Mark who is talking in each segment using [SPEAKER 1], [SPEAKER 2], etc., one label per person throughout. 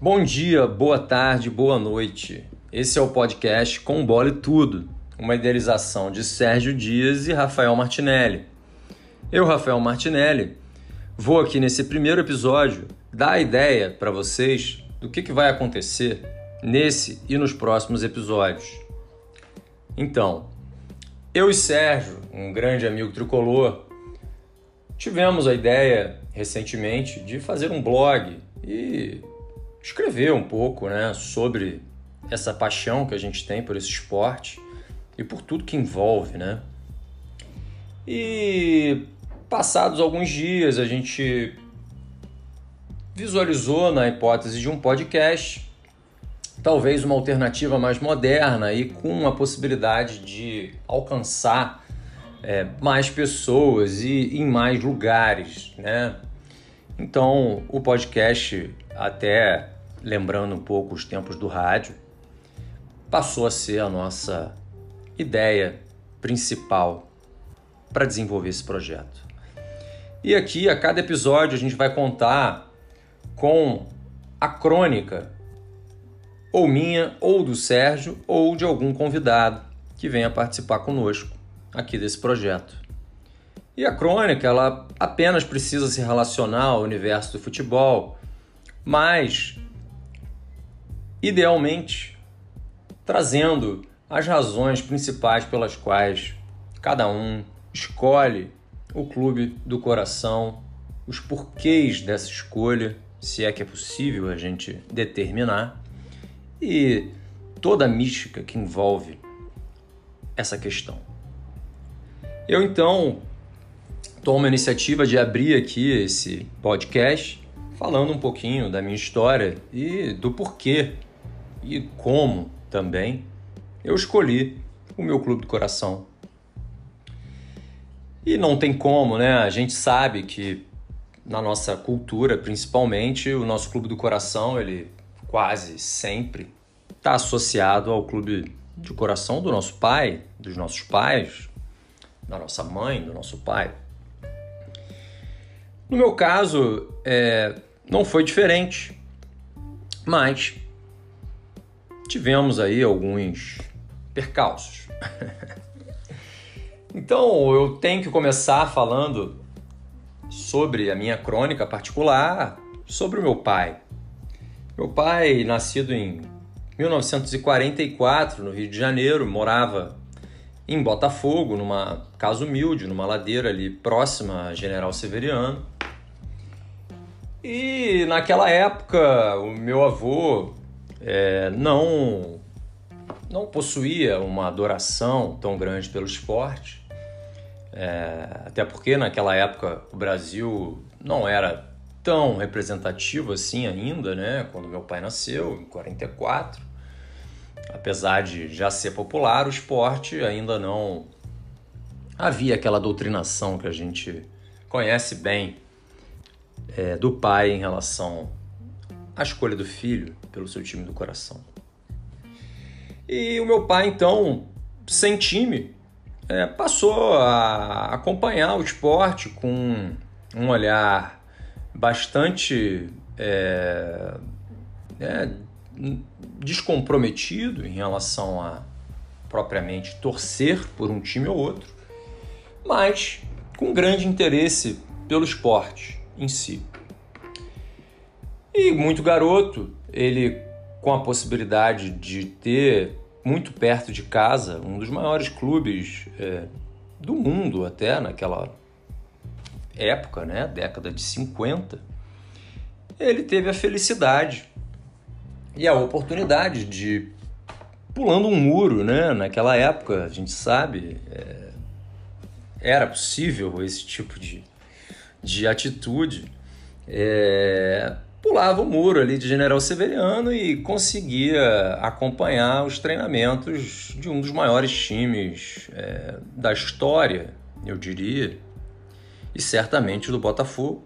[SPEAKER 1] Bom dia, boa tarde, boa noite. Esse é o podcast Com Bola e Tudo, uma idealização de Sérgio Dias e Rafael Martinelli. Eu, Rafael Martinelli, vou aqui nesse primeiro episódio dar a ideia para vocês do que, que vai acontecer nesse e nos próximos episódios. Então, eu e Sérgio, um grande amigo tricolor, tivemos a ideia recentemente de fazer um blog e escrever um pouco né, sobre essa paixão que a gente tem por esse esporte e por tudo que envolve, né? E passados alguns dias a gente visualizou na hipótese de um podcast, talvez uma alternativa mais moderna e com a possibilidade de alcançar é, mais pessoas e em mais lugares, né? Então, o podcast, até lembrando um pouco os tempos do rádio, passou a ser a nossa ideia principal para desenvolver esse projeto. E aqui, a cada episódio, a gente vai contar com a crônica, ou minha, ou do Sérgio, ou de algum convidado que venha participar conosco aqui desse projeto. E a crônica, ela apenas precisa se relacionar ao universo do futebol, mas idealmente trazendo as razões principais pelas quais cada um escolhe o clube do coração, os porquês dessa escolha, se é que é possível a gente determinar, e toda a mística que envolve essa questão. Eu então tomo a iniciativa de abrir aqui esse podcast falando um pouquinho da minha história e do porquê e como também eu escolhi o meu clube do coração. E não tem como, né? A gente sabe que na nossa cultura, principalmente, o nosso clube do coração, ele quase sempre está associado ao clube de coração do nosso pai, dos nossos pais, da nossa mãe, do nosso pai. No meu caso, é, não foi diferente, mas tivemos aí alguns percalços. então eu tenho que começar falando sobre a minha crônica particular, sobre o meu pai. Meu pai, nascido em 1944 no Rio de Janeiro, morava em Botafogo, numa casa humilde, numa ladeira ali próxima a General Severiano. E naquela época, o meu avô é, não, não possuía uma adoração tão grande pelo esporte, é, até porque naquela época o Brasil não era tão representativo assim ainda, né? Quando meu pai nasceu, em 44. Apesar de já ser popular, o esporte ainda não havia aquela doutrinação que a gente conhece bem é, do pai em relação à escolha do filho pelo seu time do coração. E o meu pai, então, sem time, é, passou a acompanhar o esporte com um olhar bastante é, é, descomprometido em relação a propriamente torcer por um time ou outro, mas com grande interesse pelo esporte em si. E muito garoto, ele com a possibilidade de ter muito perto de casa um dos maiores clubes é, do mundo até naquela época, né, década de 50, ele teve a felicidade e a oportunidade de pulando um muro, né? Naquela época, a gente sabe, é, era possível esse tipo de, de atitude. É, pulava o muro ali de General Severiano e conseguia acompanhar os treinamentos de um dos maiores times é, da história, eu diria, e certamente do Botafogo,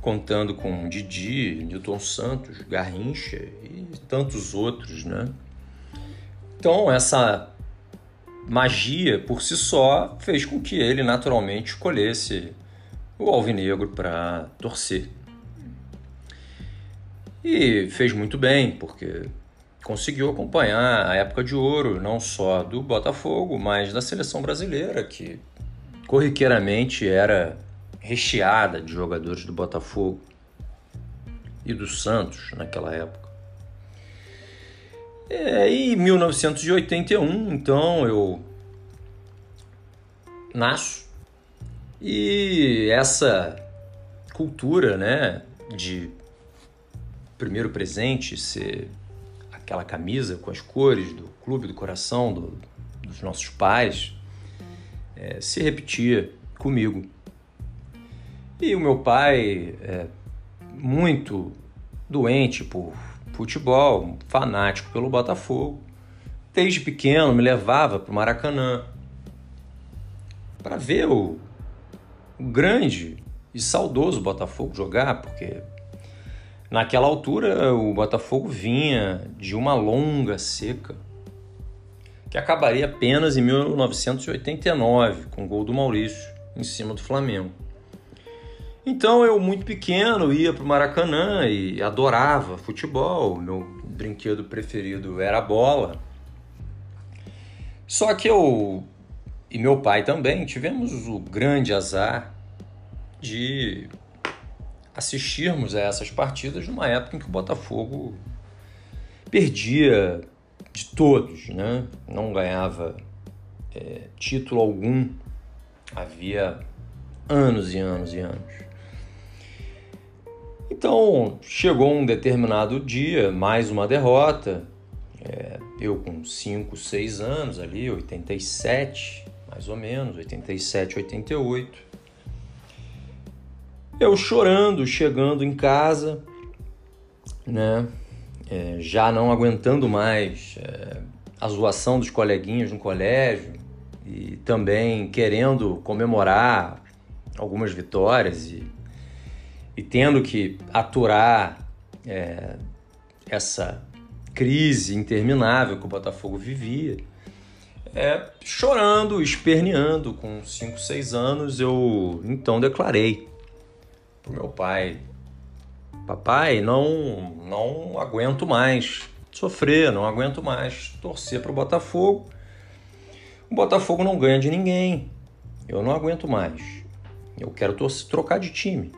[SPEAKER 1] contando com Didi, Newton Santos, Garrincha e tantos outros, né? Então essa magia por si só fez com que ele naturalmente escolhesse o alvinegro para torcer. E fez muito bem, porque conseguiu acompanhar a época de ouro, não só do Botafogo, mas da seleção brasileira, que corriqueiramente era recheada de jogadores do Botafogo e do Santos naquela época. É, em 1981, então, eu nasço e essa cultura, né, de primeiro presente ser aquela camisa com as cores do clube do coração do, dos nossos pais, é, se repetia comigo. E o meu pai, é, muito doente por futebol, fanático pelo Botafogo, desde pequeno me levava para o Maracanã para ver o, o grande e saudoso Botafogo jogar, porque naquela altura o Botafogo vinha de uma longa seca que acabaria apenas em 1989 com o gol do Maurício em cima do Flamengo. Então eu, muito pequeno, ia para o Maracanã e adorava futebol. Meu brinquedo preferido era a bola. Só que eu e meu pai também tivemos o grande azar de assistirmos a essas partidas numa época em que o Botafogo perdia de todos, né? não ganhava é, título algum havia anos e anos e anos. Então chegou um determinado dia, mais uma derrota. É, eu com 5, 6 anos ali, 87, mais ou menos, 87, 88. Eu chorando, chegando em casa, né? É, já não aguentando mais é, a zoação dos coleguinhas no colégio e também querendo comemorar algumas vitórias e e tendo que aturar é, essa crise interminável que o Botafogo vivia, é, chorando, esperneando, com 5, 6 anos, eu então declarei para o meu pai: Papai, não, não aguento mais sofrer, não aguento mais torcer para o Botafogo. O Botafogo não ganha de ninguém. Eu não aguento mais. Eu quero trocar de time.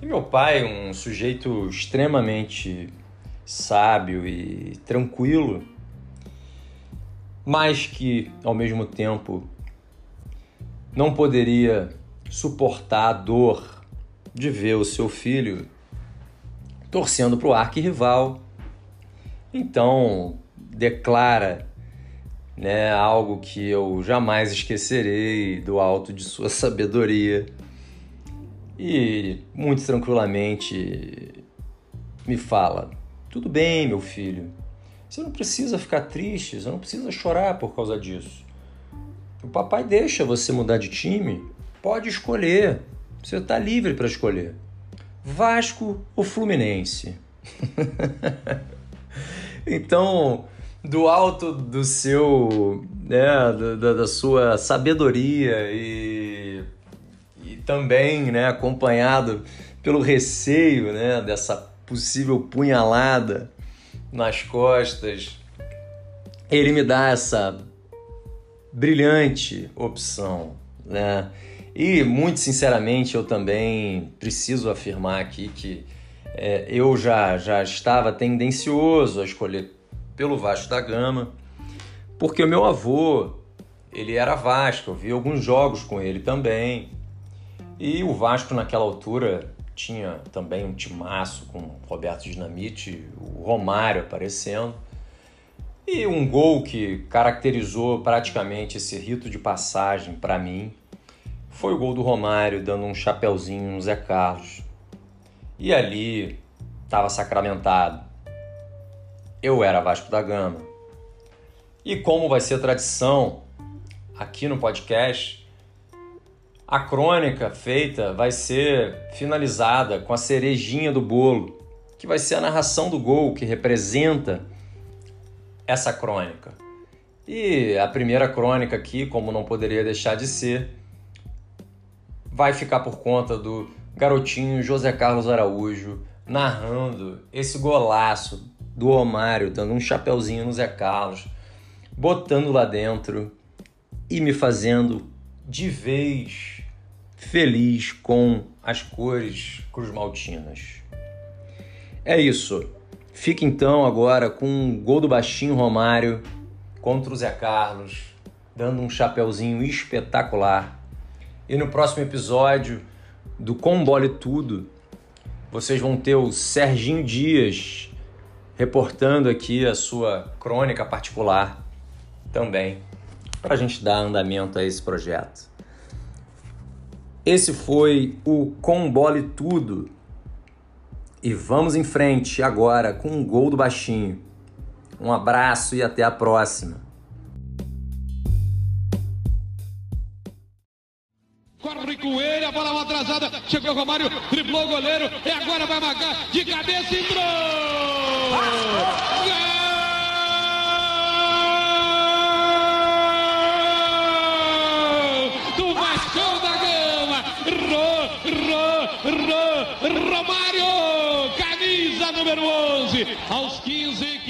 [SPEAKER 1] E meu pai, um sujeito extremamente sábio e tranquilo, mas que ao mesmo tempo não poderia suportar a dor de ver o seu filho torcendo para o arquirrival. Então declara né, algo que eu jamais esquecerei do alto de sua sabedoria e muito tranquilamente me fala: Tudo bem, meu filho, você não precisa ficar triste, você não precisa chorar por causa disso. O papai deixa você mudar de time, pode escolher, você está livre para escolher. Vasco ou Fluminense? então, do alto do seu, né, da, da sua sabedoria e também né, acompanhado pelo receio né, dessa possível punhalada nas costas, ele me dá essa brilhante opção, né? E muito sinceramente eu também preciso afirmar aqui que é, eu já, já estava tendencioso a escolher pelo Vasco da Gama, porque o meu avô ele era Vasco, eu vi alguns jogos com ele também, e o Vasco naquela altura tinha também um timaço com Roberto Dinamite, o Romário aparecendo. E um gol que caracterizou praticamente esse rito de passagem para mim foi o gol do Romário dando um chapéuzinho no Zé Carlos. E ali estava sacramentado. Eu era Vasco da Gama. E como vai ser tradição aqui no podcast, a crônica feita vai ser finalizada com a cerejinha do bolo, que vai ser a narração do gol que representa essa crônica. E a primeira crônica aqui, como não poderia deixar de ser, vai ficar por conta do garotinho José Carlos Araújo, narrando esse golaço do Omário, dando um chapeuzinho no Zé Carlos, botando lá dentro e me fazendo de vez feliz com as cores cruz-maltinas. É isso. Fica então agora com um gol do baixinho Romário contra o Zé Carlos, dando um chapeuzinho espetacular. E no próximo episódio do Combole Tudo, vocês vão ter o Serginho Dias reportando aqui a sua crônica particular também, para a gente dar andamento a esse projeto. Esse foi o Combole Tudo. E vamos em frente agora com um gol do baixinho. Um abraço e até a próxima.
[SPEAKER 2] Corre com ele, a bola mal atrasada. Chegou o Romário, driblou o goleiro. E agora vai marcar de cabeça, entrou! Gol! Número 11, aos 15, 15.